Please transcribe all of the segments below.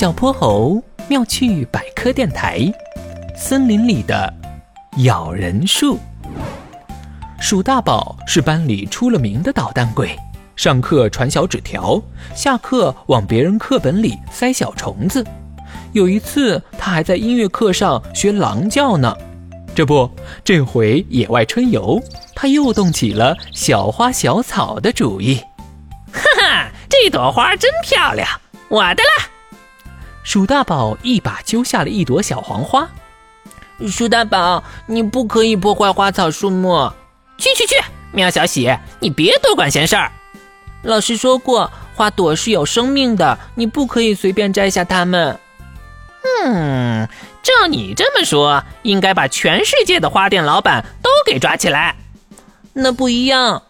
小泼猴妙趣百科电台：森林里的咬人树。鼠大宝是班里出了名的捣蛋鬼，上课传小纸条，下课往别人课本里塞小虫子。有一次，他还在音乐课上学狼叫呢。这不，这回野外春游，他又动起了小花小草的主意。哈哈，这朵花真漂亮，我的啦！鼠大宝一把揪下了一朵小黄花。鼠大宝，你不可以破坏花草树木。去去去，喵小喜，你别多管闲事儿。老师说过，花朵是有生命的，你不可以随便摘下它们。嗯，照你这么说，应该把全世界的花店老板都给抓起来。那不一样，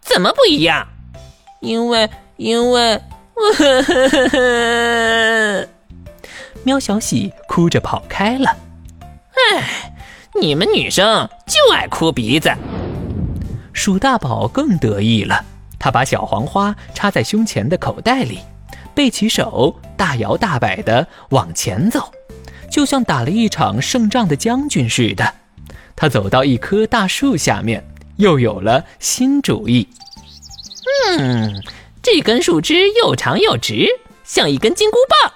怎么不一样？因为，因为，呵呵呵呵喵小喜哭着跑开了。唉，你们女生就爱哭鼻子。鼠大宝更得意了，他把小黄花插在胸前的口袋里，背起手，大摇大摆地往前走，就像打了一场胜仗的将军似的。他走到一棵大树下面，又有了新主意。嗯，这根树枝又长又直，像一根金箍棒。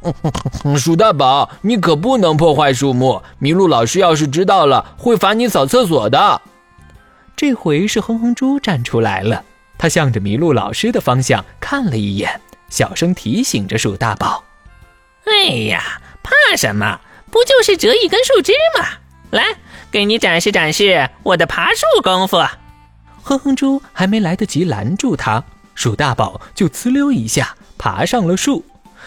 鼠大宝，你可不能破坏树木，麋鹿老师要是知道了，会罚你扫厕所的。这回是哼哼猪站出来了，他向着麋鹿老师的方向看了一眼，小声提醒着鼠大宝：“哎呀，怕什么？不就是折一根树枝吗？来，给你展示展示我的爬树功夫。”哼哼猪还没来得及拦住他，鼠大宝就呲溜一下爬上了树。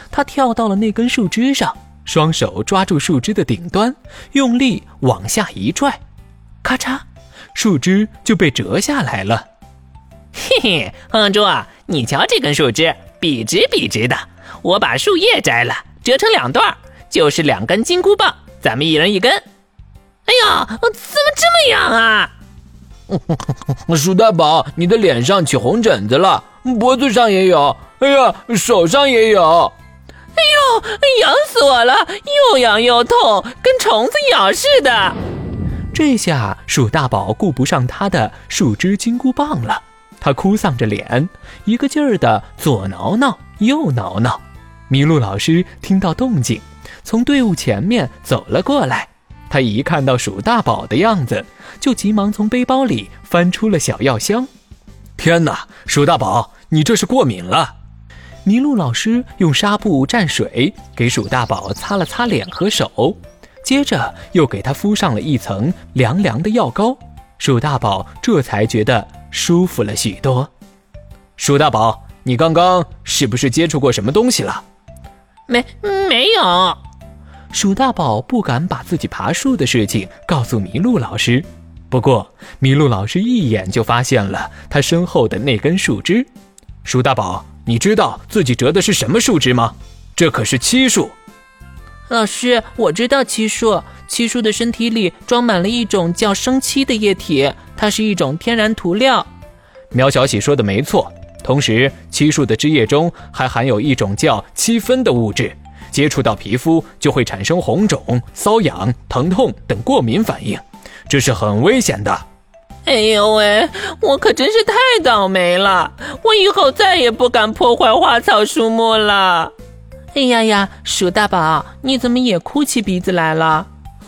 他跳到了那根树枝上，双手抓住树枝的顶端，用力往下一拽，咔嚓。树枝就被折下来了，嘿嘿，哼猪啊，你瞧这根树枝笔直笔直的，我把树叶摘了，折成两段，就是两根金箍棒，咱们一人一根。哎呀，怎么这么痒啊？鼠大宝，你的脸上起红疹子了，脖子上也有，哎呀，手上也有。哎呦，痒死我了，又痒又痛，跟虫子咬似的。这下鼠大宝顾不上他的树枝金箍棒了，他哭丧着脸，一个劲儿的左挠挠右挠挠。麋鹿老师听到动静，从队伍前面走了过来。他一看到鼠大宝的样子，就急忙从背包里翻出了小药箱。天哪，鼠大宝，你这是过敏了！麋鹿老师用纱布蘸水给鼠大宝擦了擦脸和手。接着又给他敷上了一层凉凉的药膏，鼠大宝这才觉得舒服了许多。鼠大宝，你刚刚是不是接触过什么东西了？没，没有。鼠大宝不敢把自己爬树的事情告诉麋鹿老师，不过麋鹿老师一眼就发现了他身后的那根树枝。鼠大宝，你知道自己折的是什么树枝吗？这可是漆树。老师，我知道漆树。漆树的身体里装满了一种叫生漆的液体，它是一种天然涂料。苗小喜说的没错。同时，漆树的汁液中还含有一种叫漆酚的物质，接触到皮肤就会产生红肿、瘙痒、疼痛等过敏反应，这是很危险的。哎呦喂，我可真是太倒霉了！我以后再也不敢破坏花草树木了。哎呀呀，鼠大宝，你怎么也哭起鼻子来了？